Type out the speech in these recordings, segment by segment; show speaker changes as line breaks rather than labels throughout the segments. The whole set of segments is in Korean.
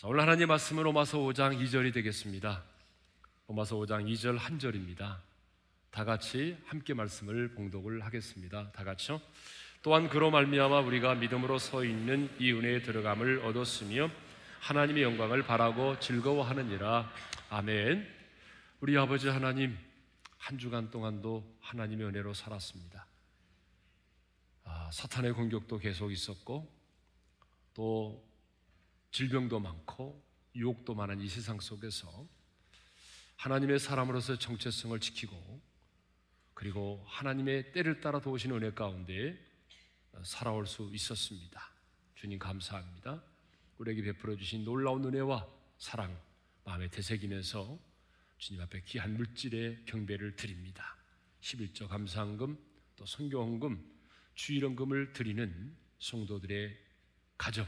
자, 오늘 하나님 말씀은 로마서 5장 2절이 되겠습니다. 로마서 5장 2절 한 절입니다. 다 같이 함께 말씀을 봉독을 하겠습니다. 다 같이요. 또한 그로 말미암아 우리가 믿음으로 서 있는 이 은혜에 들어감을 얻었으며 하나님의 영광을 바라고 즐거워하느니라. 아멘. 우리 아버지 하나님 한 주간 동안도 하나님의 은혜로 살았습니다. 아, 사탄의 공격도 계속 있었고 또 질병도 많고 유혹도 많은 이 세상 속에서 하나님의 사람으로서 정체성을 지키고 그리고 하나님의 때를 따라 도우시는 은혜 가운데 살아올 수 있었습니다. 주님 감사합니다. 우리에게 베풀어 주신 놀라운 은혜와 사랑 마음에 되새기면서 주님 앞에 귀한 물질의 경배를 드립니다. 11조 감사헌금 또 성교헌금 주일헌금을 드리는 성도들의 가정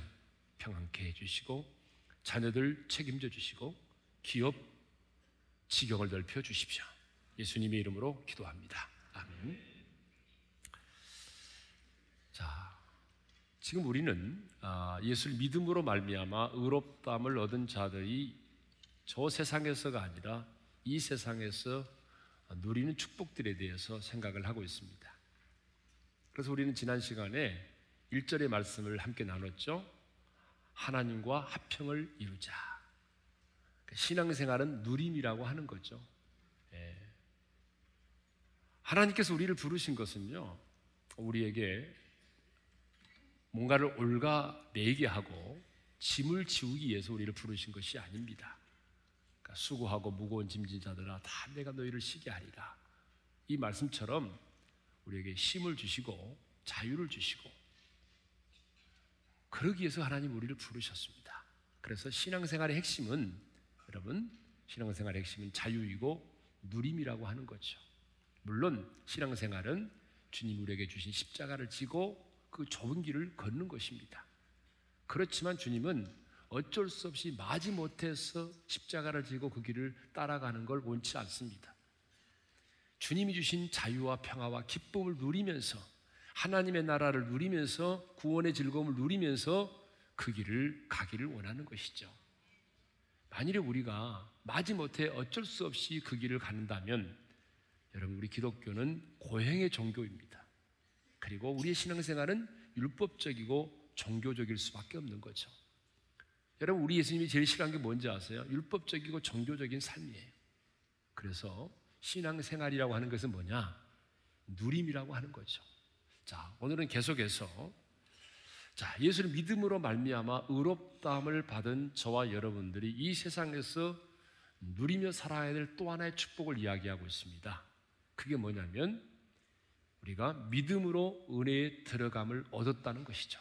평안케 해주시고 자녀들 책임져 주시고 기업 지경을 넓혀 주십시오. 예수님의 이름으로 기도합니다. 아멘. 자, 지금 우리는 아, 예수를 믿음으로 말미암아 의롭다함을 얻은 자들이 저 세상에서가 아니라 이 세상에서 누리는 축복들에 대해서 생각을 하고 있습니다. 그래서 우리는 지난 시간에 1절의 말씀을 함께 나눴죠. 하나님과 합평을 이루자. 그러니까 신앙생활은 누림이라고 하는 거죠. 예. 하나님께서 우리를 부르신 것은요, 우리에게 뭔가를 올가내게 하고 짐을 지우기 위해서 우리를 부르신 것이 아닙니다. 그러니까 수고하고 무거운 짐진 자들아 다 내가 너희를 쉬게 하리라. 이 말씀처럼 우리에게 힘을 주시고 자유를 주시고 그러기 위해서 하나님 우리를 부르셨습니다. 그래서 신앙생활의 핵심은 여러분 신앙생활의 핵심은 자유이고 누림이라고 하는 거죠. 물론 신앙생활은 주님 우리에게 주신 십자가를 지고 그 좁은 길을 걷는 것입니다. 그렇지만 주님은 어쩔 수 없이 마지 못해서 십자가를 지고 그 길을 따라가는 걸 원치 않습니다. 주님이 주신 자유와 평화와 기쁨을 누리면서 하나님의 나라를 누리면서 구원의 즐거움을 누리면서 그 길을 가기를 원하는 것이죠. 만일에 우리가 마지못해 어쩔 수 없이 그 길을 가는다면 여러분 우리 기독교는 고행의 종교입니다. 그리고 우리의 신앙생활은 율법적이고 종교적일 수밖에 없는 거죠. 여러분 우리 예수님이 제일 싫어하는 게 뭔지 아세요? 율법적이고 종교적인 삶이에요. 그래서 신앙생활이라고 하는 것은 뭐냐? 누림이라고 하는 거죠. 자, 오늘은 계속해서 자, 예수를 믿음으로 말미암아 의롭다함을 받은 저와 여러분들이 이 세상에서 누리며 살아야 될 또 하나의 축복을 이야기하고 있습니다. 그게 뭐냐면 우리가 믿음으로 은혜에 들어감을 얻었다는 것이죠.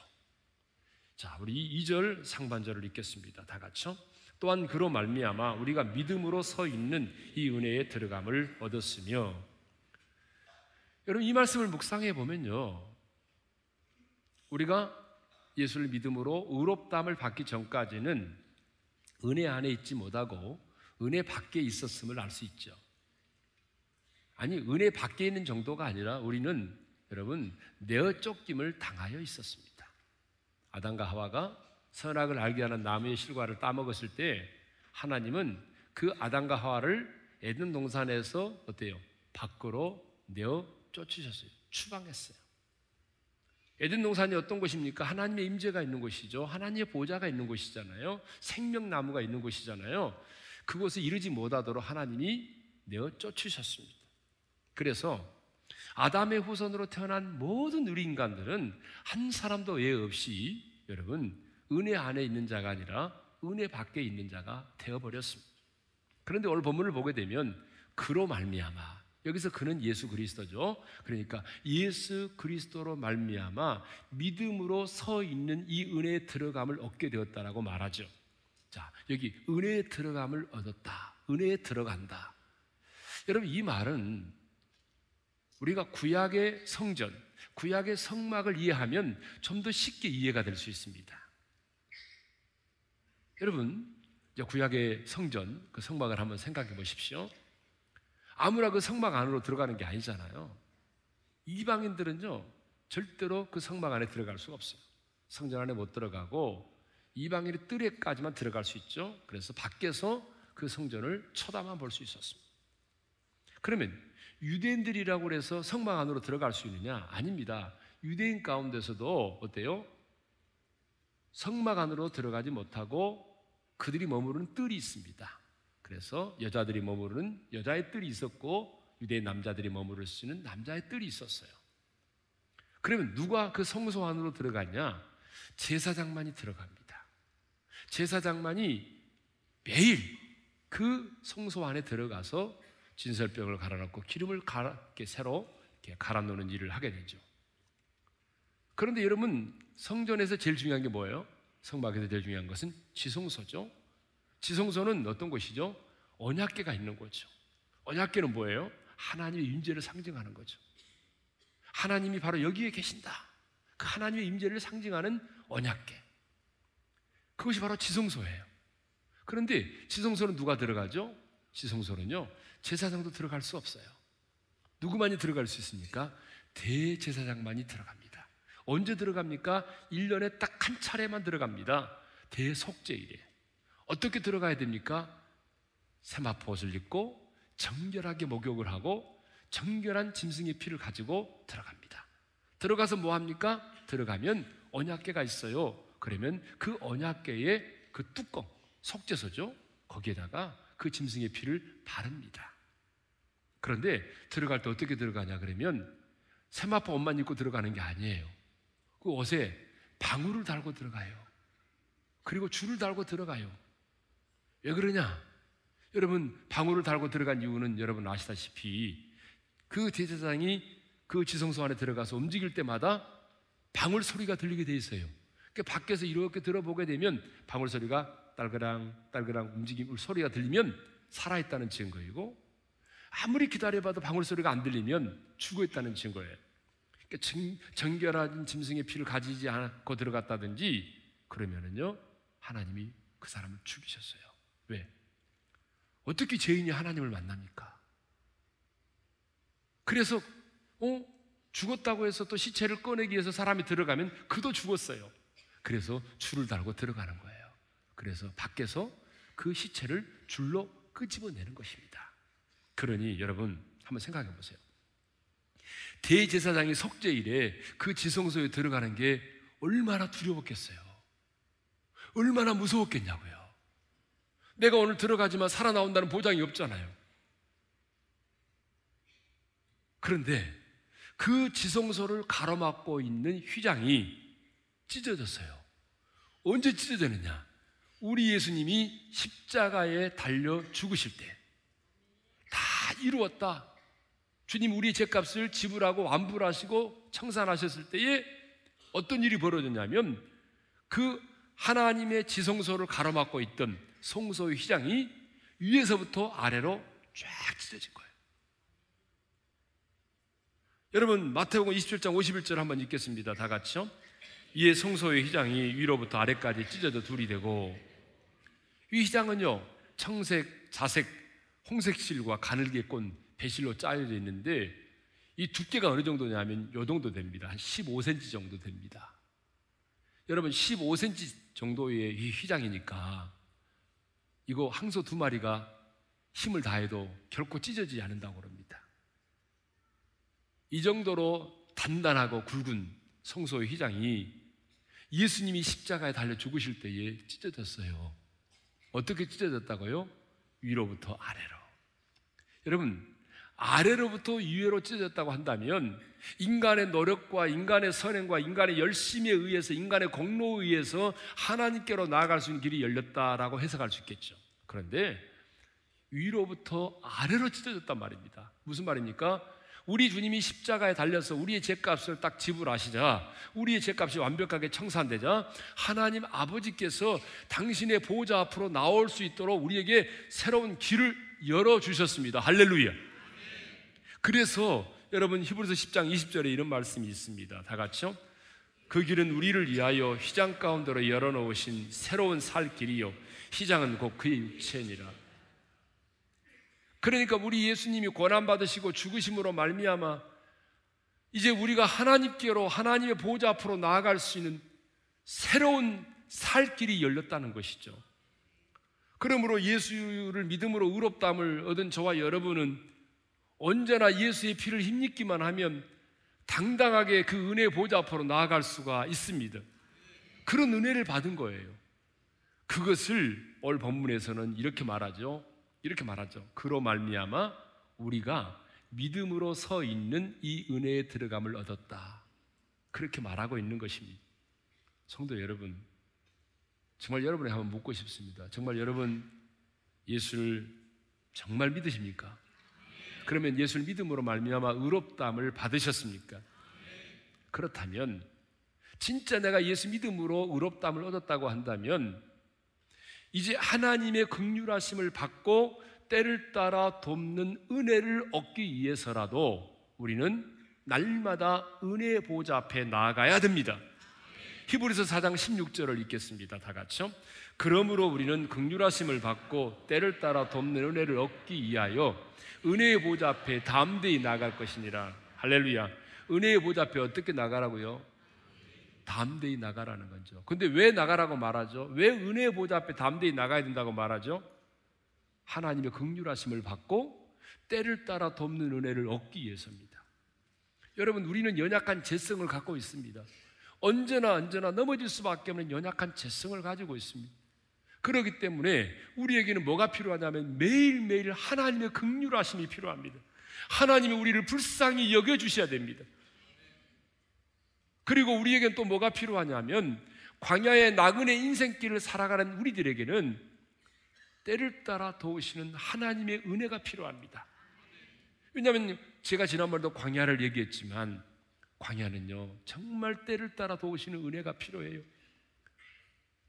자, 우리 2절 상반절을 읽겠습니다. 다 같이요. 또한 그로 말미암아 우리가 믿음으로 서 있는 이 은혜에 들어감을 얻었으며 여러분 이 말씀을 묵상해 보면요. 우리가 예수를 믿음으로 의롭다함을 받기 전까지는 은혜 안에 있지 못하고 은혜 밖에 있었음을 알 수 있죠. 아니 은혜 밖에 있는 정도가 아니라 우리는 여러분 내어 쫓김을 당하여 있었습니다. 아담과 하와가 선악을 알게 하는 나무의 실과를 따먹었을 때 하나님은 그 아담과 하와를 에덴 동산에서 어때요? 밖으로 내어 쫓으셨어요. 추방했어요. 에덴 동산이 어떤 곳입니까? 하나님의 임재가 있는 곳이죠. 하나님의 보좌가 있는 곳이잖아요. 생명나무가 있는 곳이잖아요. 그곳에 이르지 못하도록 하나님이 내어 쫓으셨습니다. 그래서 아담의 후손으로 태어난 모든 우리 인간들은 한 사람도 예 없이 여러분 은혜 안에 있는 자가 아니라 은혜 밖에 있는 자가 되어 버렸습니다. 그런데 오늘 본문을 보게 되면 그로 말미암아 여기서 그는 예수 그리스도죠. 그러니까 예수 그리스도로 말미암아 믿음으로 서 있는 이 은혜에 들어감을 얻게 되었다라고 말하죠. 자, 여기 은혜에 들어감을 얻었다. 은혜에 들어간다. 여러분 이 말은 우리가 구약의 성전, 구약의 성막을 이해하면 좀 더 쉽게 이해가 될 수 있습니다. 여러분, 구약의 성전, 그 성막을 한번 생각해 보십시오. 아무나 그 성막 안으로 들어가는 게 아니잖아요. 이방인들은요, 절대로 그 성막 안에 들어갈 수가 없어요. 성전 안에 못 들어가고 이방인의 뜰에까지만 들어갈 수 있죠. 그래서 밖에서 그 성전을 쳐다만 볼 수 있었습니다. 그러면 유대인들이라고 해서 성막 안으로 들어갈 수 있느냐? 아닙니다. 유대인 가운데서도 어때요? 성막 안으로 들어가지 못하고 그들이 머무르는 뜰이 있습니다. 그래서 여자들이 머무르는 여자의 뜰이 있었고 유대인 남자들이 머무를 수 있는 남자의 뜰이 있었어요. 그러면 누가 그 성소 안으로 들어갔냐? 제사장만이 들어갑니다. 제사장만이 매일 그 성소 안에 들어가서 진설병을 갈아놓고 기름을 갈아, 이렇게 새로 이렇게 갈아 놓는 일을 하게 되죠. 그런데 여러분 성전에서 제일 중요한 게 뭐예요? 성막에서 제일 중요한 것은 지성소죠. 지성소는 어떤 곳이죠? 언약계가 있는 거죠. 언약계는 뭐예요? 하나님의 임재를 상징하는 거죠. 하나님이 바로 여기에 계신다. 그 하나님의 임재를 상징하는 언약계. 그것이 바로 지성소예요. 그런데 지성소는 누가 들어가죠? 지성소는요. 제사장도 들어갈 수 없어요. 누구만이 들어갈 수 있습니까? 대제사장만이 들어갑니다. 언제 들어갑니까? 1년에 딱 한 차례만 들어갑니다. 대속제일에. 어떻게 들어가야 됩니까? 세마포 옷을 입고 정결하게 목욕을 하고 정결한 짐승의 피를 가지고 들어갑니다. 들어가서 뭐 합니까? 들어가면 언약계가 있어요. 그러면 그 언약계의 그 뚜껑, 속죄소죠. 거기에다가 그 짐승의 피를 바릅니다. 그런데 들어갈 때 어떻게 들어가냐 그러면 세마포 옷만 입고 들어가는 게 아니에요. 그 옷에 방울을 달고 들어가요. 그리고 줄을 달고 들어가요. 왜 그러냐? 여러분 방울을 달고 들어간 이유는 여러분 아시다시피 그 제사장이 그 지성소 안에 들어가서 움직일 때마다 방울 소리가 들리게 돼 있어요. 그 밖에서 이렇게 들어보게 되면 방울 소리가 딸그랑 딸그랑 움직임 소리가 들리면 살아있다는 증거이고 아무리 기다려봐도 방울 소리가 안 들리면 죽어 있다는 증거예요. 그러니까 정 결한 짐승의 피를 가지지 않고 들어갔다든지 그러면은요 하나님이 그 사람을 죽이셨어요. 왜? 어떻게 죄인이 하나님을 만납니까? 그래서 어 죽었다고 해서 또 시체를 꺼내기 위해서 사람이 들어가면 그도 죽었어요. 그래서 줄을 달고 들어가는 거예요. 그래서 밖에서 그 시체를 줄로 끄집어내는 것입니다. 그러니 여러분 한번 생각해 보세요. 대제사장이 속죄일에 그 지성소에 들어가는 게 얼마나 두려웠겠어요. 얼마나 무서웠겠냐고요. 내가 오늘 들어가지만 살아나온다는 보장이 없잖아요. 그런데 그 지성소를 가로막고 있는 휘장이 찢어졌어요. 언제 찢어졌느냐? 우리 예수님이 십자가에 달려 죽으실 때, 다 이루었다. 주님 우리 죄값을 지불하고 완불하시고 청산하셨을 때에 어떤 일이 벌어졌냐면 그 하나님의 지성소를 가로막고 있던 성소의 휘장이 위에서부터 아래로 쫙 찢어진 거예요. 여러분 마태복음 27장 51절 한번 읽겠습니다. 다 같이요. 이에 성소의 휘장이 위로부터 아래까지 찢어져 둘이 되고 이 휘장은요 청색, 자색, 홍색 실과 가늘게 꼰 배실로 짜여져 있는데 이 두께가 어느 정도냐면 요 정도 됩니다. 한 15cm 정도 됩니다. 여러분 15cm 정도의 이 휘장이니까 이거 항소 두 마리가 힘을 다해도 결코 찢어지지 않는다고 그럽니다. 이 정도로 단단하고 굵은 성소의 휘장이 예수님이 십자가에 달려 죽으실 때에 찢어졌어요. 어떻게 찢어졌다고요? 위로부터 아래로. 여러분, 아래로부터 위로 찢어졌다고 한다면 인간의 노력과 인간의 선행과 인간의 열심에 의해서 인간의 공로에 의해서 하나님께로 나아갈 수 있는 길이 열렸다라고 해석할 수 있겠죠. 그런데 위로부터 아래로 찢어졌단 말입니다. 무슨 말입니까? 우리 주님이 십자가에 달려서 우리의 죄값을 딱 지불하시자 우리의 죄값이 완벽하게 청산되자 하나님 아버지께서 당신의 보호자 앞으로 나올 수 있도록 우리에게 새로운 길을 열어 주셨습니다. 할렐루야. 그래서 여러분 히브리서 10장 20절에 이런 말씀이 있습니다. 다 같이요. 그 길은 우리를 위하여 휘장 가운데로 열어 놓으신 새로운 살 길이요 휘장은 곧 그의 육체니라. 그러니까 우리 예수님이 고난 받으시고 죽으심으로 말미암아 이제 우리가 하나님께로 하나님의 보좌 앞으로 나아갈 수 있는 새로운 살 길이 열렸다는 것이죠. 그러므로 예수를 믿음으로 의롭담을 얻은 저와 여러분은 언제나 예수의 피를 힘입기만 하면 당당하게 그 은혜 보좌 앞으로 나아갈 수가 있습니다. 그런 은혜를 받은 거예요. 그것을 오늘 본문에서는 이렇게 말하죠. 이렇게 말하죠. 그로 말미암아 우리가 믿음으로 서 있는 이 은혜에 들어감을 얻었다. 그렇게 말하고 있는 것입니다. 성도 여러분, 정말 여러분에 한번 묻고 싶습니다. 정말 여러분 예수를 정말 믿으십니까? 그러면 예수를 믿음으로 말미암아 의롭담을 받으셨습니까? 그렇다면 진짜 내가 예수 믿음으로 의롭담을 얻었다고 한다면 이제 하나님의 극률하심을 받고 때를 따라 돕는 은혜를 얻기 위해서라도 우리는 날마다 은혜의 보좌 앞에 나아가야 됩니다. 히브리서 4장 16절을 읽겠습니다. 다 같이요. 그러므로 우리는 극률하심을 받고 때를 따라 돕는 은혜를 얻기 위하여 은혜의 보좌 앞에 담대히 나갈 것이니라. 할렐루야. 은혜의 보좌 앞에 어떻게 나가라고요? 담대히 나가라는 거죠. 근데 왜 나가라고 말하죠? 왜 은혜의 보좌 앞에 담대히 나가야 된다고 말하죠? 하나님의 극률하심을 받고 때를 따라 돕는 은혜를 얻기 위해서입니다. 여러분, 우리는 연약한 재성을 갖고 있습니다. 언제나 언제나 넘어질 수밖에 없는 연약한 재성을 가지고 있습니다. 그렇기 때문에 우리에게는 뭐가 필요하냐면 매일매일 하나님의 극률하심이 필요합니다. 하나님이 우리를 불쌍히 여겨 주셔야 됩니다. 그리고 우리에겐 또 뭐가 필요하냐면 광야의 나그네 인생길을 살아가는 우리들에게는 때를 따라 도우시는 하나님의 은혜가 필요합니다. 왜냐하면 제가 지난번에도 광야를 얘기했지만 광야는요 정말 때를 따라 도우시는 은혜가 필요해요.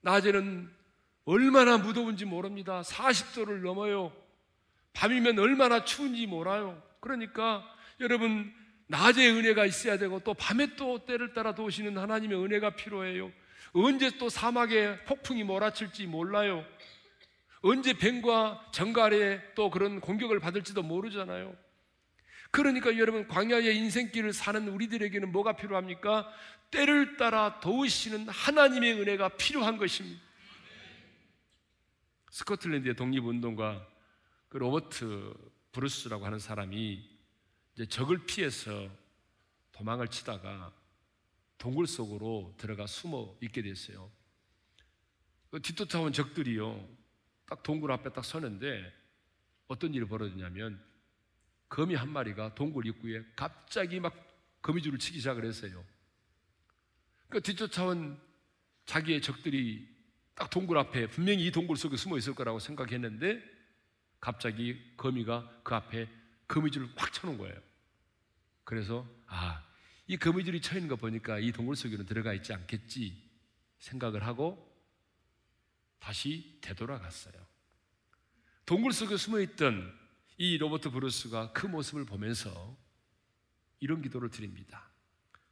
낮에는 얼마나 무더운지 모릅니다. 40도를 넘어요. 밤이면 얼마나 추운지 몰라요. 그러니까 여러분 낮에 은혜가 있어야 되고 또 밤에 또 때를 따라 도우시는 하나님의 은혜가 필요해요. 언제 또 사막에 폭풍이 몰아칠지 몰라요. 언제 뱀과 정갈에 또 그런 공격을 받을지도 모르잖아요. 그러니까 여러분 광야의 인생길을 사는 우리들에게는 뭐가 필요합니까? 때를 따라 도우시는 하나님의 은혜가 필요한 것입니다. 스코틀랜드의 독립운동가 그 로버트 브루스라고 하는 사람이 이제 적을 피해서 도망을 치다가 동굴 속으로 들어가 숨어 있게 됐어요. 그 뒤쫓아온 적들이요, 딱 동굴 앞에 딱 서는데 어떤 일이 벌어졌냐면 거미 한 마리가 동굴 입구에 갑자기 막 거미줄을 치기 시작을 했어요. 그 뒤쫓아온 자기의 적들이 딱 동굴 앞에 분명히 이 동굴 속에 숨어 있을 거라고 생각했는데 갑자기 거미가 그 앞에 거미줄을 확 쳐놓은 거예요. 그래서 아, 이 거미줄이 쳐 있는 거 보니까 이 동굴 속에는 들어가 있지 않겠지 생각을 하고 다시 되돌아갔어요. 동굴 속에 숨어 있던 이 로버트 브루스가 그 모습을 보면서 이런 기도를 드립니다.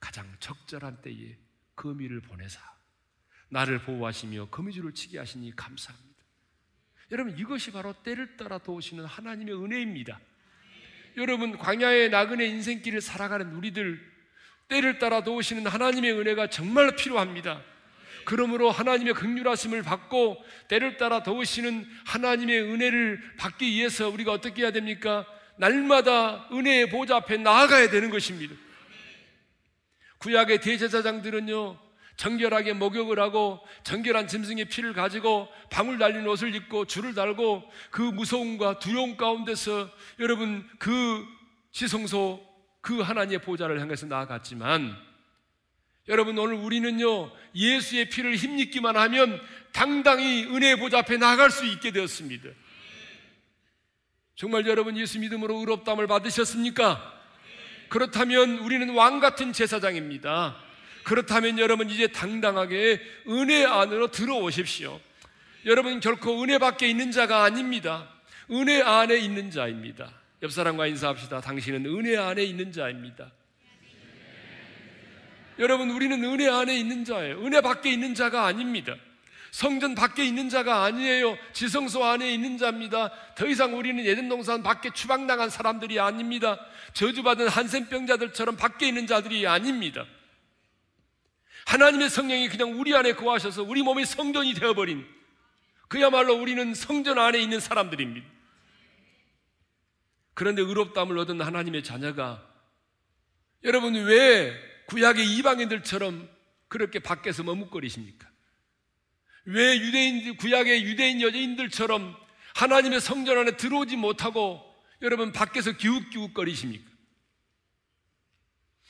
가장 적절한 때에 거미를 보내사 나를 보호하시며 거미줄을 치게 하시니 감사합니다. 여러분 이것이 바로 때를 따라 도우시는 하나님의 은혜입니다. 여러분 광야의 나그네 인생길을 살아가는 우리들 때를 따라 도우시는 하나님의 은혜가 정말 필요합니다. 그러므로 하나님의 극률하심을 받고 때를 따라 도우시는 하나님의 은혜를 받기 위해서 우리가 어떻게 해야 됩니까? 날마다 은혜의 보좌 앞에 나아가야 되는 것입니다. 구약의 대제사장들은요, 정결하게 목욕을 하고 정결한 짐승의 피를 가지고 방울 달린 옷을 입고 줄을 달고 그 무서움과 두려움 가운데서 여러분 그 지성소 그 하나님의 보좌를 향해서 나아갔지만 여러분 오늘 우리는요 예수의 피를 힘입기만 하면 당당히 은혜의 보좌 앞에 나갈 수 있게 되었습니다. 정말 여러분 예수 믿음으로 의롭담을 받으셨습니까? 그렇다면 우리는 왕 같은 제사장입니다. 그렇다면 여러분 이제 당당하게 은혜 안으로 들어오십시오. 여러분 결코 은혜 밖에 있는 자가 아닙니다. 은혜 안에 있는 자입니다. 옆 사람과 인사합시다. 당신은 은혜 안에 있는 자입니다. 여러분 우리는 은혜 안에 있는 자예요. 은혜 밖에 있는 자가 아닙니다. 성전 밖에 있는 자가 아니에요. 지성소 안에 있는 자입니다. 더 이상 우리는 예전 동산 밖에 추방당한 사람들이 아닙니다. 저주받은 한센병자들처럼 밖에 있는 자들이 아닙니다. 하나님의 성령이 그냥 우리 안에 거하셔서 우리 몸이 성전이 되어버린 그야말로 우리는 성전 안에 있는 사람들입니다. 그런데 의롭다함을 얻은 하나님의 자녀가 여러분 왜 구약의 이방인들처럼 그렇게 밖에서 머뭇거리십니까? 왜 유대인 구약의 유대인 여자인들처럼 하나님의 성전 안에 들어오지 못하고 여러분 밖에서 기웃기웃거리십니까?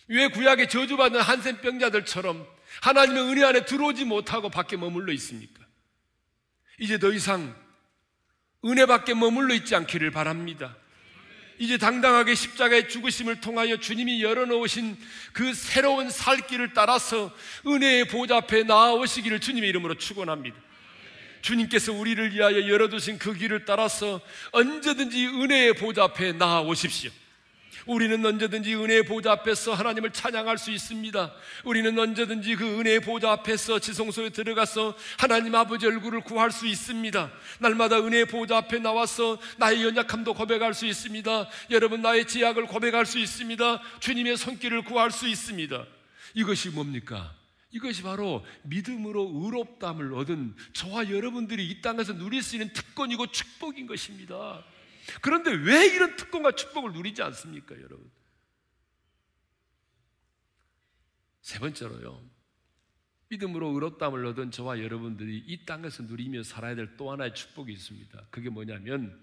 왜 구약의 저주받은 한센병자들처럼 하나님의 은혜 안에 들어오지 못하고 밖에 머물러 있습니까? 이제 더 이상 은혜 밖에 머물러 있지 않기를 바랍니다. 이제 당당하게 십자가의 죽으심을 통하여 주님이 열어놓으신 그 새로운 살 길을 따라서 은혜의 보좌 앞에 나아오시기를 주님의 이름으로 축원합니다. 주님께서 우리를 위하여 열어두신 그 길을 따라서 언제든지 은혜의 보좌 앞에 나아오십시오. 우리는 언제든지 은혜의 보좌 앞에서 하나님을 찬양할 수 있습니다. 우리는 언제든지 그 은혜의 보좌 앞에서 지성소에 들어가서 하나님 아버지 얼굴을 구할 수 있습니다. 날마다 은혜의 보좌 앞에 나와서 나의 연약함도 고백할 수 있습니다. 여러분 나의 제약을 고백할 수 있습니다. 주님의 손길을 구할 수 있습니다. 이것이 뭡니까? 이것이 바로 믿음으로 의롭담을 얻은 저와 여러분들이 이 땅에서 누릴 수 있는 특권이고 축복인 것입니다. 그런데 왜 이런 특권과 축복을 누리지 않습니까, 여러분? 세 번째로요. 믿음으로 의롭담을 얻은 저와 여러분들이 이 땅에서 누리며 살아야 될 또 하나의 축복이 있습니다. 그게 뭐냐면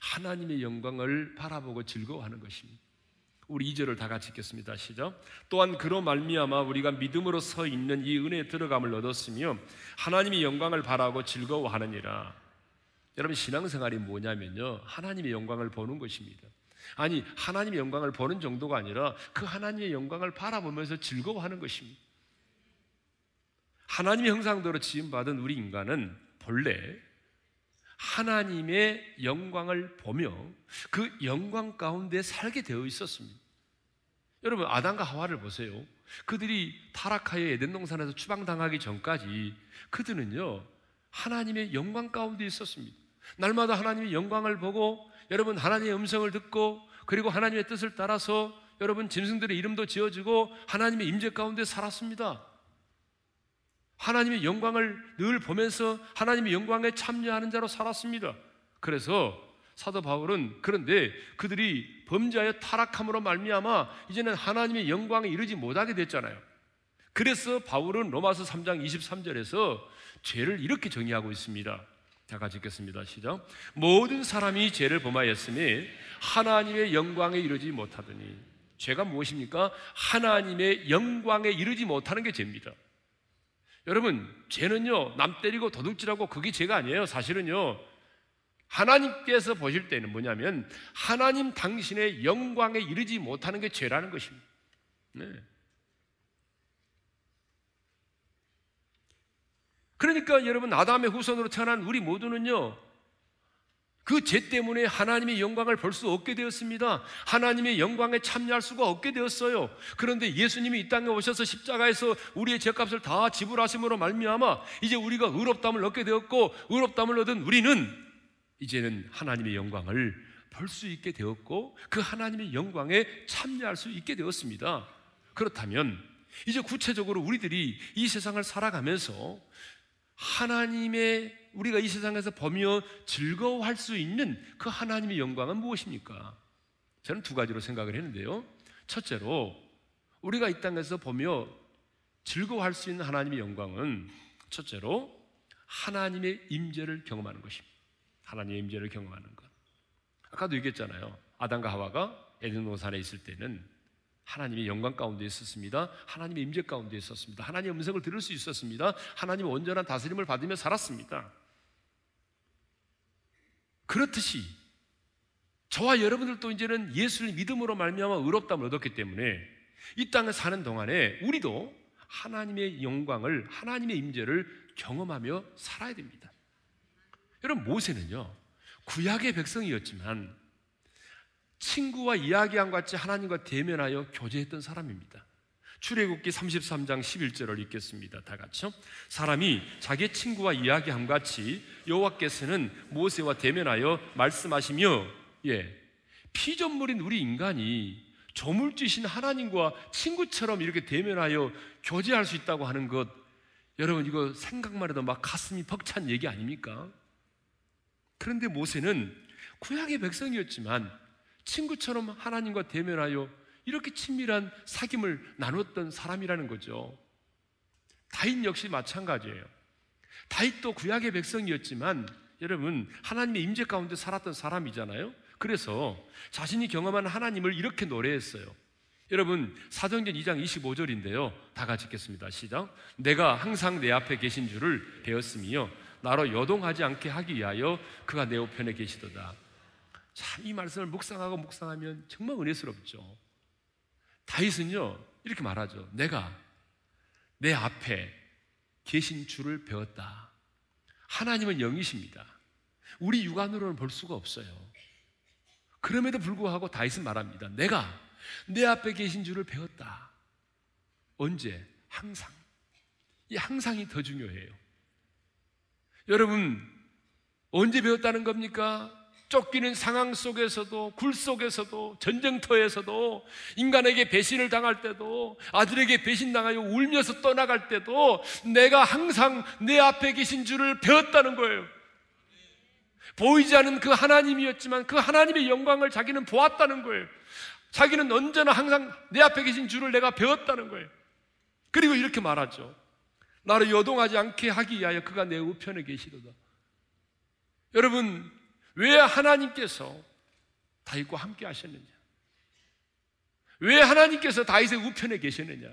하나님의 영광을 바라보고 즐거워하는 것입니다. 우리 2절을 다 같이 읽겠습니다. 시작. 또한 그로 말미암아 우리가 믿음으로 서 있는 이 은혜에 들어감을 얻었으며 하나님의 영광을 바라고 즐거워하느니라. 여러분 신앙생활이 뭐냐면요. 하나님의 영광을 보는 것입니다. 아니 하나님의 영광을 보는 정도가 아니라 그 하나님의 영광을 바라보면서 즐거워하는 것입니다. 하나님의 형상대로 지음받은 우리 인간은 본래 하나님의 영광을 보며 그 영광 가운데 살게 되어 있었습니다. 여러분 아담과 하와를 보세요. 그들이 타락하여 에덴 동산에서 추방당하기 전까지 그들은요 하나님의 영광 가운데 있었습니다. 날마다 하나님의 영광을 보고 여러분 하나님의 음성을 듣고 그리고 하나님의 뜻을 따라서 여러분 짐승들의 이름도 지어지고 하나님의 임재 가운데 살았습니다. 하나님의 영광을 늘 보면서 하나님의 영광에 참여하는 자로 살았습니다. 그래서 사도 바울은 그런데 그들이 범죄하여 타락함으로 말미암아 이제는 하나님의 영광에 이르지 못하게 됐잖아요. 그래서 바울은 로마서 3장 23절에서 죄를 이렇게 정의하고 있습니다. 자, 같이 읽겠습니다. 시작. 모든 사람이 죄를 범하였으니 하나님의 영광에 이르지 못하더니 죄가 무엇입니까? 하나님의 영광에 이르지 못하는 게 죄입니다. 여러분, 죄는요, 남 때리고 도둑질하고 그게 죄가 아니에요. 사실은요, 하나님께서 보실 때는 뭐냐면, 하나님 당신의 영광에 이르지 못하는 게 죄라는 것입니다. 네. 그러니까 여러분, 아담의 후손으로 태어난 우리 모두는요, 그 죄 때문에 하나님의 영광을 볼 수 없게 되었습니다. 하나님의 영광에 참여할 수가 없게 되었어요. 그런데 예수님이 이 땅에 오셔서 십자가에서 우리의 죄값을 다 지불하심으로 말미암아 이제 우리가 의롭담을 얻게 되었고 의롭담을 얻은 우리는 이제는 하나님의 영광을 볼 수 있게 되었고 그 하나님의 영광에 참여할 수 있게 되었습니다. 그렇다면 이제 구체적으로 우리들이 이 세상을 살아가면서 하나님의 우리가 이 세상에서 보며 즐거워할 수 있는 그 하나님의 영광은 무엇입니까? 저는 두 가지로 생각을 했는데요. 첫째로 우리가 이 땅에서 보며 즐거워할 수 있는 하나님의 영광은 첫째로 하나님의 임재를 경험하는 것입니다. 하나님의 임재를 경험하는 것. 아까도 얘기했잖아요. 아담과 하와가 에덴 동산에 있을 때는 하나님의 영광 가운데 있었습니다. 하나님의 임재 가운데 있었습니다. 하나님의 음성을 들을 수 있었습니다. 하나님의 온전한 다스림을 받으며 살았습니다. 그렇듯이 저와 여러분들도 이제는 예수를 믿음으로 말미암아 의롭다을 얻었기 때문에 이 땅에 사는 동안에 우리도 하나님의 영광을 하나님의 임재를 경험하며 살아야 됩니다. 여러분 모세는요 구약의 백성이었지만 친구와 이야기한 같이 하나님과 대면하여 교제했던 사람입니다. 출애굽기 33장 11절을 읽겠습니다. 다 같이요. 사람이 자기 친구와 이야기함 같이 여호와께서는 모세와 대면하여 말씀하시며 예. 피조물인 우리 인간이 조물주신 하나님과 친구처럼 이렇게 대면하여 교제할 수 있다고 하는 것 여러분 이거 생각만 해도 막 가슴이 벅찬 얘기 아닙니까? 그런데 모세는 구약의 백성이었지만 친구처럼 하나님과 대면하여 이렇게 친밀한 사귐을 나눴던 사람이라는 거죠. 다윗 역시 마찬가지예요. 다윗도 구약의 백성이었지만 여러분 하나님의 임재 가운데 살았던 사람이잖아요. 그래서 자신이 경험한 하나님을 이렇게 노래했어요. 여러분 사도행전 2장 25절인데요. 다 같이 읽겠습니다. 시작. 내가 항상 내 앞에 계신 줄을 배웠으며 나로 요동하지 않게 하기 위하여 그가 내 우편에 계시도다. 참 이 말씀을 묵상하고 묵상하면 정말 은혜스럽죠. 다윗은요 이렇게 말하죠. 내가 내 앞에 계신 줄을 배웠다. 하나님은 영이십니다. 우리 육안으로는 볼 수가 없어요. 그럼에도 불구하고 다윗은 말합니다. 내가 내 앞에 계신 줄을 배웠다. 언제? 항상. 이 항상이 더 중요해요. 여러분, 언제 배웠다는 겁니까? 쫓기는 상황 속에서도, 굴 속에서도, 전쟁터에서도, 인간에게 배신을 당할 때도, 아들에게 배신당하여 울면서 떠나갈 때도, 내가 항상 내 앞에 계신 줄을 배웠다는 거예요. 보이지 않는 그 하나님이었지만 그 하나님의 영광을 자기는 보았다는 거예요. 자기는 언제나 항상 내 앞에 계신 줄을 내가 배웠다는 거예요. 그리고 이렇게 말하죠. 나를 요동하지 않게 하기 위하여 그가 내 우편에 계시도다. 여러분, 왜 하나님께서 다윗과 함께 하셨느냐? 왜 하나님께서 다윗의 우편에 계셨느냐?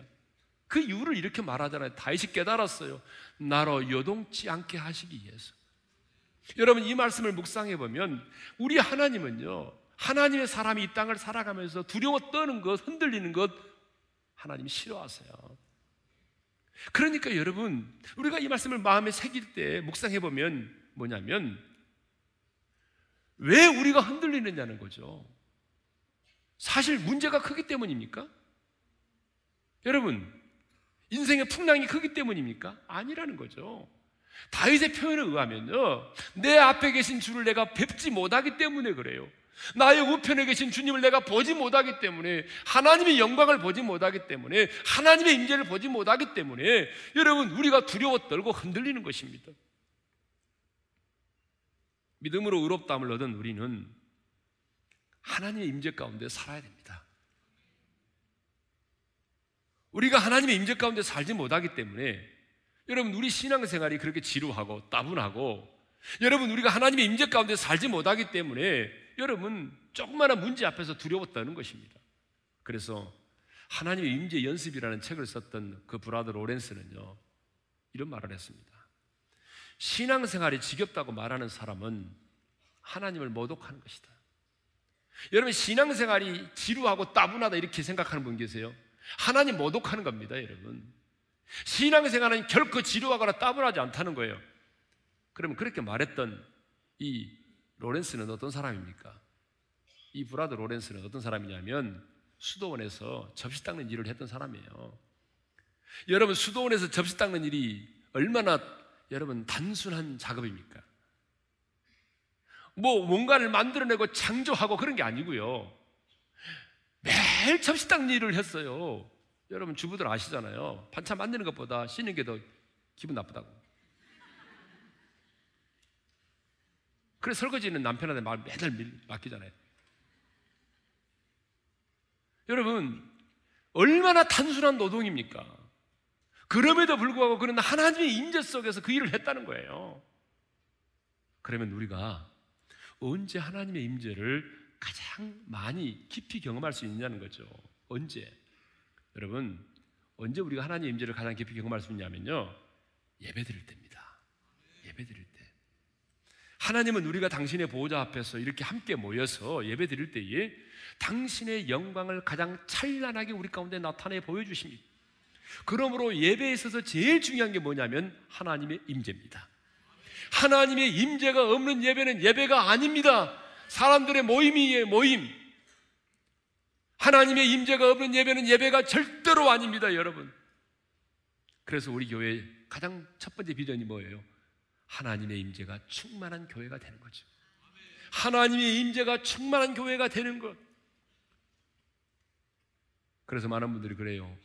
그 이유를 이렇게 말하잖아요. 다윗이 깨달았어요. 나로 요동치 않게 하시기 위해서. 여러분 이 말씀을 묵상해 보면 우리 하나님은요. 하나님의 사람이 이 땅을 살아가면서 두려워 떠는 것, 흔들리는 것 하나님이 싫어하세요. 그러니까 여러분, 우리가 이 말씀을 마음에 새길 때 묵상해 보면 뭐냐면 왜 우리가 흔들리느냐는 거죠. 사실 문제가 크기 때문입니까? 여러분, 인생의 풍랑이 크기 때문입니까? 아니라는 거죠. 다윗의 표현에 의하면요, 내 앞에 계신 주를 내가 뵙지 못하기 때문에 그래요. 나의 우편에 계신 주님을 내가 보지 못하기 때문에 하나님의 영광을 보지 못하기 때문에 하나님의 임재를 보지 못하기 때문에 여러분 우리가 두려워 떨고 흔들리는 것입니다. 믿음으로 의롭다함을 얻은 우리는 하나님의 임재 가운데 살아야 됩니다. 우리가 하나님의 임재 가운데 살지 못하기 때문에 여러분 우리 신앙생활이 그렇게 지루하고 따분하고 여러분 우리가 하나님의 임재 가운데 살지 못하기 때문에 여러분 조그마한 문제 앞에서 두려워 떠는 것입니다. 그래서 하나님의 임재 연습이라는 책을 썼던 그 브라더 로렌스는요 이런 말을 했습니다. 신앙생활이 지겹다고 말하는 사람은 하나님을 모독하는 것이다. 여러분 신앙생활이 지루하고 따분하다 이렇게 생각하는 분 계세요? 하나님 모독하는 겁니다, 여러분. 신앙생활은 결코 지루하거나 따분하지 않다는 거예요. 그러면 그렇게 말했던 이 로렌스는 어떤 사람입니까? 이 브라더 로렌스는 어떤 사람이냐면 수도원에서 접시 닦는 일을 했던 사람이에요. 여러분 수도원에서 접시 닦는 일이 얼마나 여러분 단순한 작업입니까? 뭐 뭔가를 만들어내고 창조하고 그런 게 아니고요. 매일 접시 닦는 일을 했어요. 여러분 주부들 아시잖아요. 반찬 만드는 것보다 씻는 게 더 기분 나쁘다고. 그래 설거지는 남편한테 말 매달 맡기잖아요. 여러분 얼마나 단순한 노동입니까? 그럼에도 불구하고 그는 하나님의 임재 속에서 그 일을 했다는 거예요. 그러면 우리가 언제 하나님의 임재를 가장 많이 깊이 경험할 수 있느냐는 거죠. 언제? 여러분, 언제 우리가 하나님의 임재를 가장 깊이 경험할 수 있냐면요. 예배 드릴 때입니다. 예배 드릴 때. 하나님은 우리가 당신의 보호자 앞에서 이렇게 함께 모여서 예배 드릴 때에 당신의 영광을 가장 찬란하게 우리 가운데 나타내 보여 주십니다. 그러므로 예배에 있어서 제일 중요한 게 뭐냐면 하나님의 임재입니다. 하나님의 임재가 없는 예배는 예배가 아닙니다. 사람들의 모임이에요, 모임. 하나님의 임재가 없는 예배는 예배가 절대로 아닙니다, 여러분. 그래서 우리 교회 가장 첫 번째 비전이 뭐예요? 하나님의 임재가 충만한 교회가 되는 거죠. 하나님의 임재가 충만한 교회가 되는 것. 그래서 많은 분들이 그래요.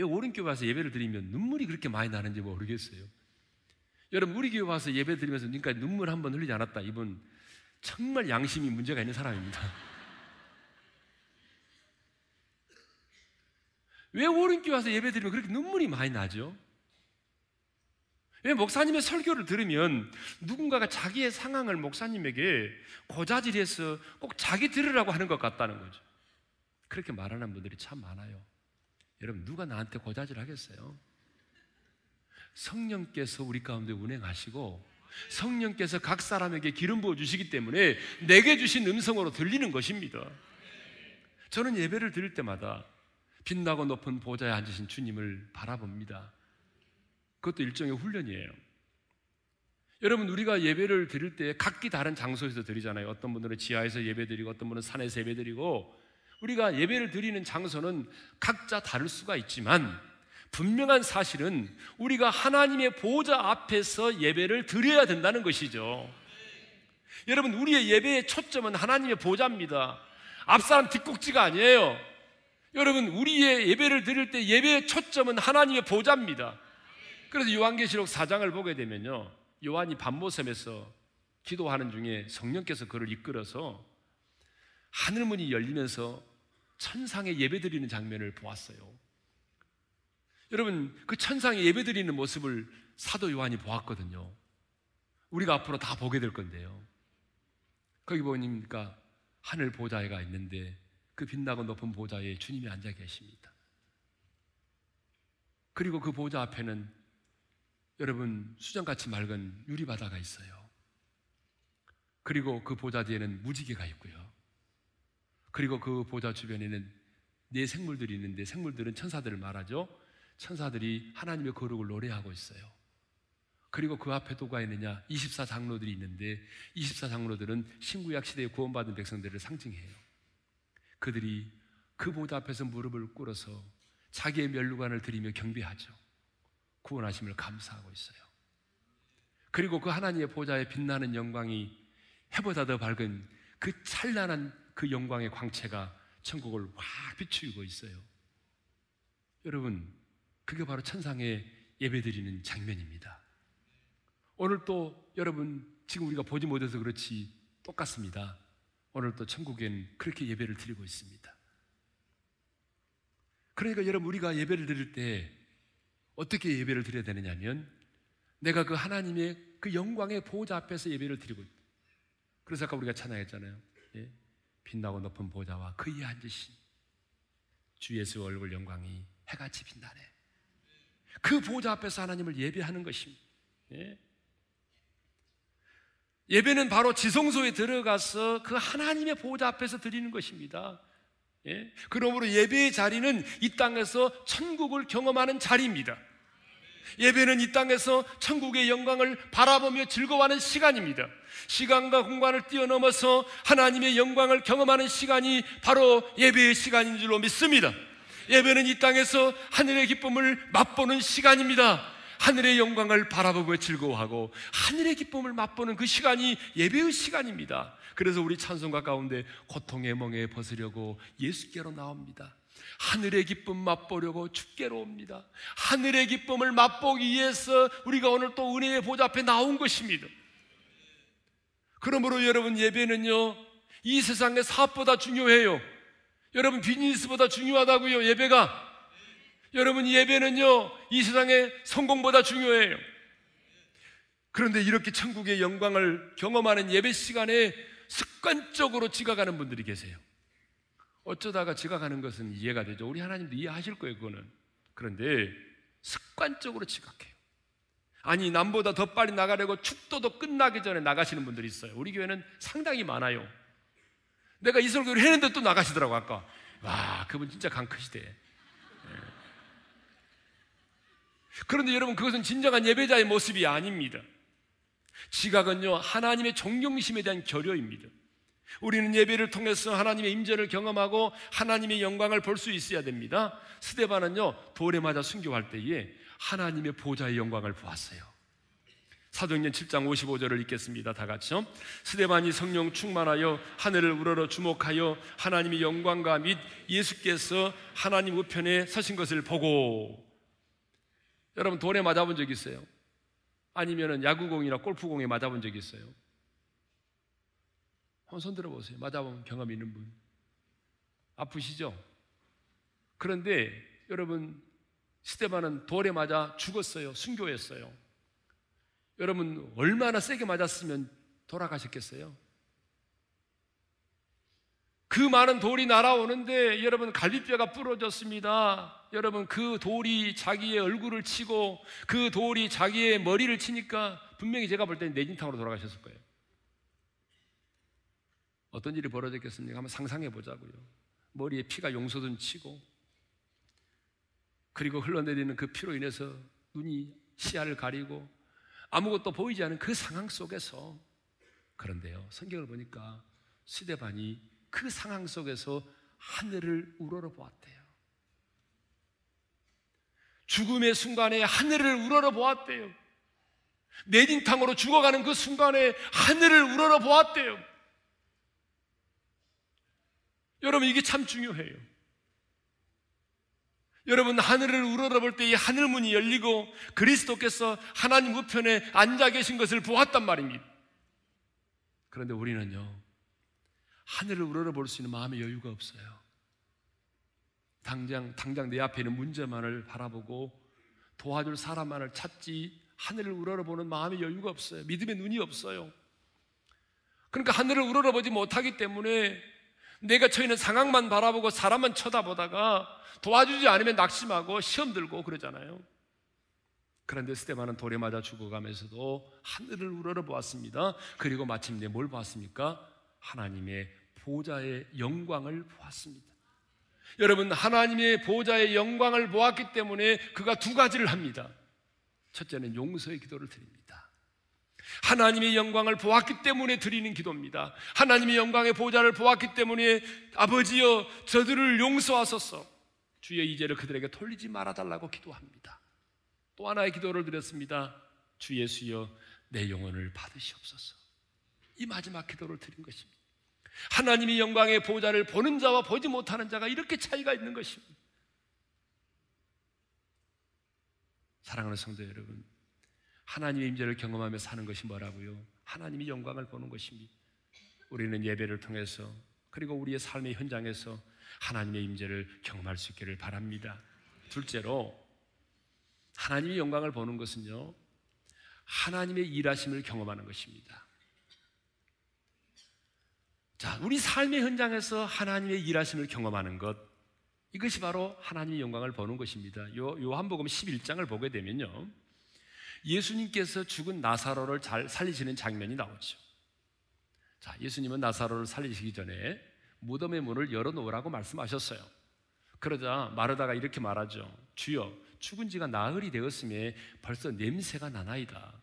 왜 오른교회 와서 예배를 드리면 눈물이 그렇게 많이 나는지 모르겠어요. 여러분 우리 교회 와서 예배 드리면서 그러니까 눈물 한 번 흘리지 않았다. 이분 정말 양심이 문제가 있는 사람입니다. 왜 오른교회 와서 예배 드리면 그렇게 눈물이 많이 나죠? 왜 목사님의 설교를 들으면 누군가가 자기의 상황을 목사님에게 고자질해서 꼭 자기 들으라고 하는 것 같다는 거죠. 그렇게 말하는 분들이 참 많아요. 여러분 누가 나한테 고자질 하겠어요? 성령께서 우리 가운데 운행하시고 성령께서 각 사람에게 기름 부어 주시기 때문에 내게 주신 음성으로 들리는 것입니다. 저는 예배를 드릴 때마다 빛나고 높은 보좌에 앉으신 주님을 바라봅니다. 그것도 일종의 훈련이에요. 여러분 우리가 예배를 드릴 때 각기 다른 장소에서 드리잖아요. 어떤 분들은 지하에서 예배 드리고 어떤 분은 산에서 예배 드리고 우리가 예배를 드리는 장소는 각자 다를 수가 있지만 분명한 사실은 우리가 하나님의 보좌 앞에서 예배를 드려야 된다는 것이죠. 여러분 우리의 예배의 초점은 하나님의 보좌입니다. 앞사람 뒷꼭지가 아니에요. 여러분 우리의 예배를 드릴 때 예배의 초점은 하나님의 보좌입니다. 그래서 요한계시록 4장을 보게 되면요. 요한이 밤모섬에서 기도하는 중에 성령께서 그를 이끌어서 하늘문이 열리면서 천상에 예배 드리는 장면을 보았어요. 여러분 그 천상에 예배 드리는 모습을 사도 요한이 보았거든요. 우리가 앞으로 다 보게 될 건데요. 거기 보니까 하늘 보좌가 있는데 그 빛나고 높은 보좌에 주님이 앉아 계십니다. 그리고 그 보좌 앞에는 여러분 수정같이 맑은 유리바다가 있어요. 그리고 그 보좌 뒤에는 무지개가 있고요. 그리고 그 보좌 주변에는 네 생물들이 있는데 생물들은 천사들을 말하죠. 천사들이 하나님의 거룩을 노래하고 있어요. 그리고 그 앞에 누가 있느냐? 24장로들이 있는데 24장로들은 신구약 시대에 구원받은 백성들을 상징해요. 그들이 그 보좌 앞에서 무릎을 꿇어서 자기의 멸류관을 드리며 경배하죠. 구원하심을 감사하고 있어요. 그리고 그 하나님의 보좌에 빛나는 영광이 해보다 더 밝은 그 찬란한 그 영광의 광채가 천국을 확 비추고 있어요. 여러분, 그게 바로 천상에 예배드리는 장면입니다. 오늘 또 여러분 지금 우리가 보지 못해서 그렇지 똑같습니다. 오늘 또 천국엔 그렇게 예배를 드리고 있습니다. 그러니까 여러분 우리가 예배를 드릴 때 어떻게 예배를 드려야 되느냐면 내가 그 하나님의 그 영광의 보호자 앞에서 예배를 드리고 있다. 그래서 아까 우리가 찬양했잖아요. 예? 빛나고 높은 보좌와 그 위에 앉으신 주 예수 얼굴 영광이 해같이 빛나네. 그 보좌 앞에서 하나님을 예배하는 것입니다. 예? 예배는 바로 지성소에 들어가서 그 하나님의 보좌 앞에서 드리는 것입니다. 예? 그러므로 예배의 자리는 이 땅에서 천국을 경험하는 자리입니다. 예배는 이 땅에서 천국의 영광을 바라보며 즐거워하는 시간입니다. 시간과 공간을 뛰어넘어서 하나님의 영광을 경험하는 시간이 바로 예배의 시간인 줄로 믿습니다. 예배는 이 땅에서 하늘의 기쁨을 맛보는 시간입니다. 하늘의 영광을 바라보며 즐거워하고 하늘의 기쁨을 맛보는 그 시간이 예배의 시간입니다. 그래서 우리 찬송가 가운데 고통의 멍에 벗으려고 예수께로 나옵니다. 하늘의 기쁨 맛보려고 주께로 옵니다. 하늘의 기쁨을 맛보기 위해서 우리가 오늘 또 은혜의 보좌 앞에 나온 것입니다. 그러므로 여러분 예배는요, 이 세상의 사업보다 중요해요. 여러분 비즈니스보다 중요하다고요, 예배가. 여러분 예배는요, 이 세상의 성공보다 중요해요. 그런데 이렇게 천국의 영광을 경험하는 예배 시간에 습관적으로 지각하는 분들이 계세요. 어쩌다가 지각하는 것은 이해가 되죠. 우리 하나님도 이해하실 거예요, 그거는. 그런데 습관적으로 지각해요. 아니, 남보다 더 빨리 나가려고 축도도 끝나기 전에 나가시는 분들이 있어요. 우리 교회는 상당히 많아요. 내가 이 설교를 했는데 또 나가시더라고, 아까. 와, 그분 진짜 강크시대. 그런데 여러분 그것은 진정한 예배자의 모습이 아닙니다. 지각은요 하나님의 존경심에 대한 결여입니다. 우리는 예배를 통해서 하나님의 임재를 경험하고 하나님의 영광을 볼 수 있어야 됩니다. 스데반은요 돌에 맞아 순교할 때에 하나님의 보좌의 영광을 보았어요. 사도행전 7장 55절을 읽겠습니다. 다 같이요. 스데반이 성령 충만하여 하늘을 우러러 주목하여 하나님의 영광과 및 예수께서 하나님 우편에 서신 것을 보고 여러분 돌에 맞아본 적 있어요? 아니면은 야구공이나 골프공에 맞아본 적 있어요? 한번 손 들어보세요. 맞아본 경험 있는 분. 아프시죠? 그런데 여러분 스테반은 돌에 맞아 죽었어요. 순교했어요. 여러분 얼마나 세게 맞았으면 돌아가셨겠어요? 그 많은 돌이 날아오는데 여러분 갈비뼈가 부러졌습니다. 여러분 그 돌이 자기의 얼굴을 치고 그 돌이 자기의 머리를 치니까 분명히 제가 볼 때는 내진탕으로 돌아가셨을 거예요. 어떤 일이 벌어졌겠습니까? 한번 상상해 보자고요. 머리에 피가 용서든 치고 그리고 흘러내리는 그 피로 인해서 눈이 시야를 가리고 아무것도 보이지 않은 그 상황 속에서 그런데요. 성경을 보니까 시대반이 그 상황 속에서 하늘을 우러러 보았대요. 죽음의 순간에 하늘을 우러러 보았대요. 내진탕으로 죽어가는 그 순간에 하늘을 우러러 보았대요. 여러분 이게 참 중요해요. 여러분 하늘을 우러러볼 때 이 하늘 문이 열리고 그리스도께서 하나님 우편에 앉아 계신 것을 보았단 말입니다. 그런데 우리는요 하늘을 우러러볼 수 있는 마음의 여유가 없어요. 당장 당장 내 앞에 있는 문제만을 바라보고 도와줄 사람만을 찾지 하늘을 우러러보는 마음의 여유가 없어요. 믿음의 눈이 없어요. 그러니까 하늘을 우러러보지 못하기 때문에 내가 처있는 상황만 바라보고 사람만 쳐다보다가 도와주지 않으면 낙심하고 시험 들고 그러잖아요. 그런데 스테반은 돌에 맞아 죽어가면서도 하늘을 우러러 보았습니다. 그리고 마침내 뭘 보았습니까? 하나님의 보좌의 영광을 보았습니다. 여러분, 하나님의 보좌의 영광을 보았기 때문에 그가 두 가지를 합니다. 첫째는 용서의 기도를 드립니다. 하나님의 영광을 보았기 때문에 드리는 기도입니다. 하나님의 영광의 보좌를 보았기 때문에 아버지여 저들을 용서하소서 주의 이제를 그들에게 돌리지 말아달라고 기도합니다. 또 하나의 기도를 드렸습니다. 주 예수여 내 영혼을 받으시옵소서. 이 마지막 기도를 드린 것입니다. 하나님의 영광의 보좌를 보는 자와 보지 못하는 자가 이렇게 차이가 있는 것입니다. 사랑하는 성도 여러분, 하나님의 임재를 경험하며 사는 것이 뭐라고요? 하나님의 영광을 보는 것입니다. 우리는 예배를 통해서 그리고 우리의 삶의 현장에서 하나님의 임재를 경험할 수 있기를 바랍니다. 둘째로 하나님의 영광을 보는 것은요. 하나님의 일하심을 경험하는 것입니다. 자, 우리 삶의 현장에서 하나님의 일하심을 경험하는 것 이것이 바로 하나님의 영광을 보는 것입니다. 요 요한복음 11장을 보게 되면요. 예수님께서 죽은 나사로를 잘 살리시는 장면이 나오죠. 자, 예수님은 나사로를 살리시기 전에 무덤의 문을 열어놓으라고 말씀하셨어요. 그러자 마르다가 이렇게 말하죠. 주여, 죽은 지가 나흘이 되었음에 벌써 냄새가 나나이다.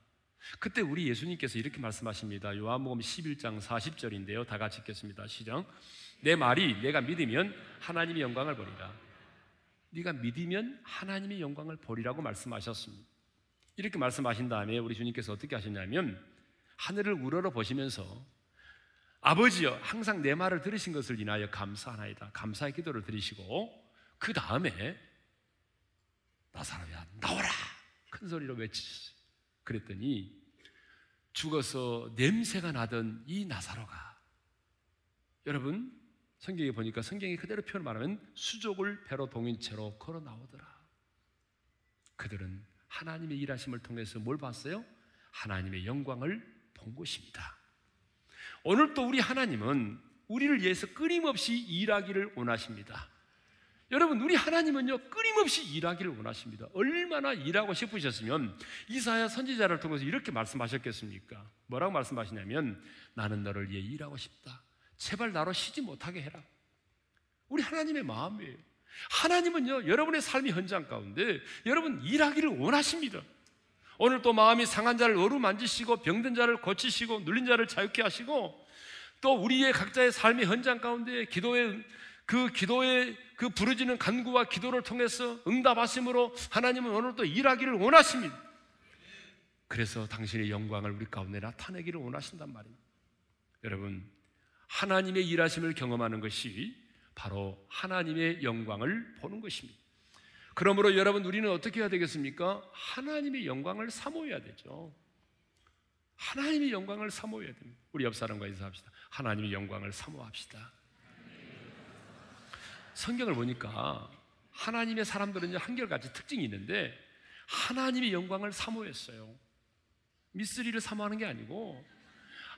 그때 우리 예수님께서 이렇게 말씀하십니다. 요한복음 11장 40절인데요. 다 같이 읽겠습니다. 시작. 내 말이 내가 믿으면 하나님의 영광을 보리라. 네가 믿으면 하나님의 영광을 보리라고 말씀하셨습니다. 이렇게 말씀하신 다음에 우리 주님께서 어떻게 하셨냐면 하늘을 우러러 보시면서 아버지여 항상 내 말을 들으신 것을 인하여 감사하나이다. 감사의 기도를 드리시고 그 다음에 나사로야 나오라 큰 소리로 외치셨어요. 그랬더니 죽어서 냄새가 나던 이 나사로가 여러분 성경에 보니까 성경이 그대로 표현 말하면 수족을 배로 동인 채로 걸어 나오더라. 그들은 하나님의 일하심을 통해서 뭘 봤어요? 하나님의 영광을 본 것입니다. 오늘 또 우리 하나님은 우리를 위해서 끊임없이 일하기를 원하십니다. 여러분, 우리 하나님은요, 끊임없이 일하기를 원하십니다. 얼마나 일하고 싶으셨으면 이사야 선지자를 통해서 이렇게 말씀하셨겠습니까? 뭐라고 말씀하시냐면, 나는 너를 위해 일하고 싶다. 제발 나로 쉬지 못하게 해라. 우리 하나님의 마음이에요. 하나님은요, 여러분의 삶의 현장 가운데 여러분 일하기를 원하십니다. 오늘 또 마음이 상한 자를 어루만지시고 병든 자를 고치시고 눌린 자를 자유케 하시고 또 우리의 각자의 삶의 현장 가운데 기도의 그 기도의 그 부르짖는 간구와 기도를 통해서 응답하심으로 하나님은 오늘 또 일하기를 원하십니다. 그래서 당신의 영광을 우리 가운데 나타내기를 원하신단 말입니다. 여러분, 하나님의 일하심을 경험하는 것이 바로 하나님의 영광을 보는 것입니다. 그러므로 여러분 우리는 어떻게 해야 되겠습니까? 하나님의 영광을 사모해야 되죠. 하나님의 영광을 사모해야 됩니다. 우리 옆 사람과 인사합시다. 하나님의 영광을 사모합시다. 성경을 보니까 하나님의 사람들은 한결같이 특징이 있는데 하나님의 영광을 사모했어요. 미쓰리를 사모하는 게 아니고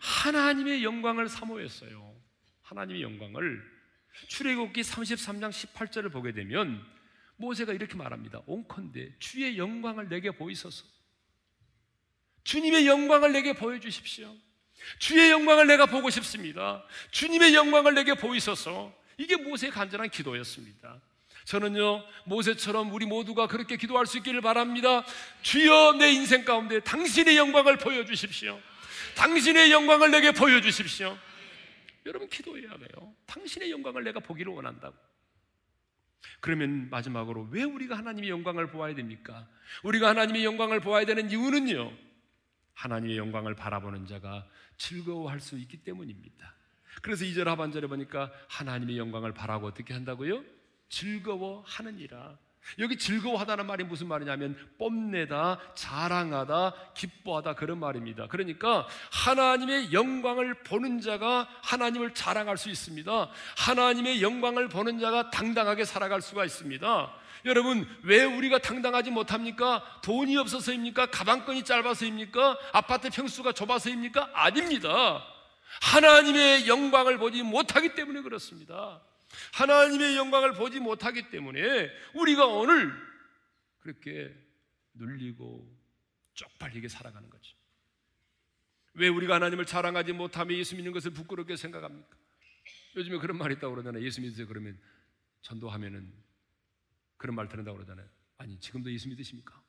하나님의 영광을 사모했어요. 하나님의 영광을 출애굽기 33장 18절을 보게 되면 모세가 이렇게 말합니다. 온컨대 주의 영광을 내게 보이소서. 주님의 영광을 내게 보여 주십시오. 주의 영광을 내가 보고 싶습니다. 주님의 영광을 내게 보이소서. 이게 모세의 간절한 기도였습니다. 저는요, 모세처럼 우리 모두가 그렇게 기도할 수 있기를 바랍니다. 주여 내 인생 가운데 당신의 영광을 보여주십시오. 당신의 영광을 내게 보여주십시오. 여러분 기도해야 돼요. 당신의 영광을 내가 보기를 원한다고. 그러면 마지막으로 왜 우리가 하나님의 영광을 보아야 됩니까? 우리가 하나님의 영광을 보아야 되는 이유는요. 하나님의 영광을 바라보는 자가 즐거워할 수 있기 때문입니다. 그래서 2절 하반절에 보니까 하나님의 영광을 바라고 어떻게 한다고요? 즐거워하느니라. 여기 즐거워하다는 말이 무슨 말이냐면 뽐내다, 자랑하다, 기뻐하다 그런 말입니다. 그러니까 하나님의 영광을 보는 자가 하나님을 자랑할 수 있습니다. 하나님의 영광을 보는 자가 당당하게 살아갈 수가 있습니다. 여러분, 왜 우리가 당당하지 못합니까? 돈이 없어서입니까? 가방끈이 짧아서입니까? 아파트 평수가 좁아서입니까? 아닙니다. 하나님의 영광을 보지 못하기 때문에 그렇습니다. 하나님의 영광을 보지 못하기 때문에 우리가 오늘 그렇게 눌리고 쪽팔리게 살아가는 거죠. 왜 우리가 하나님을 자랑하지 못하며 예수 믿는 것을 부끄럽게 생각합니까? 요즘에 그런 말이 있다고 그러잖아요. 예수 믿으세요. 그러면 전도하면은 그런 말 듣는다고 그러잖아요. 아니, 지금도 예수 믿으십니까?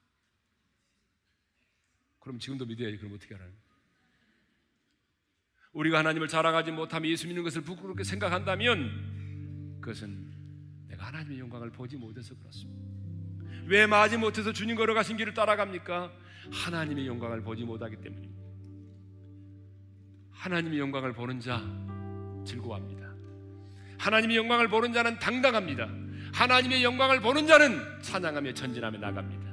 그럼 지금도 믿어야지. 그럼 어떻게 하나요? 우리가 하나님을 자랑하지 못하며 예수 믿는 것을 부끄럽게 생각한다면 그것은 내가 하나님의 영광을 보지 못해서 그렇습니다. 왜 마지 못해서 주님 걸어가신 길을 따라갑니까? 하나님의 영광을 보지 못하기 때문입니다. 하나님의 영광을 보는 자 즐거워합니다. 하나님의 영광을 보는 자는 당당합니다. 하나님의 영광을 보는 자는 찬양하며 전진하며 나갑니다.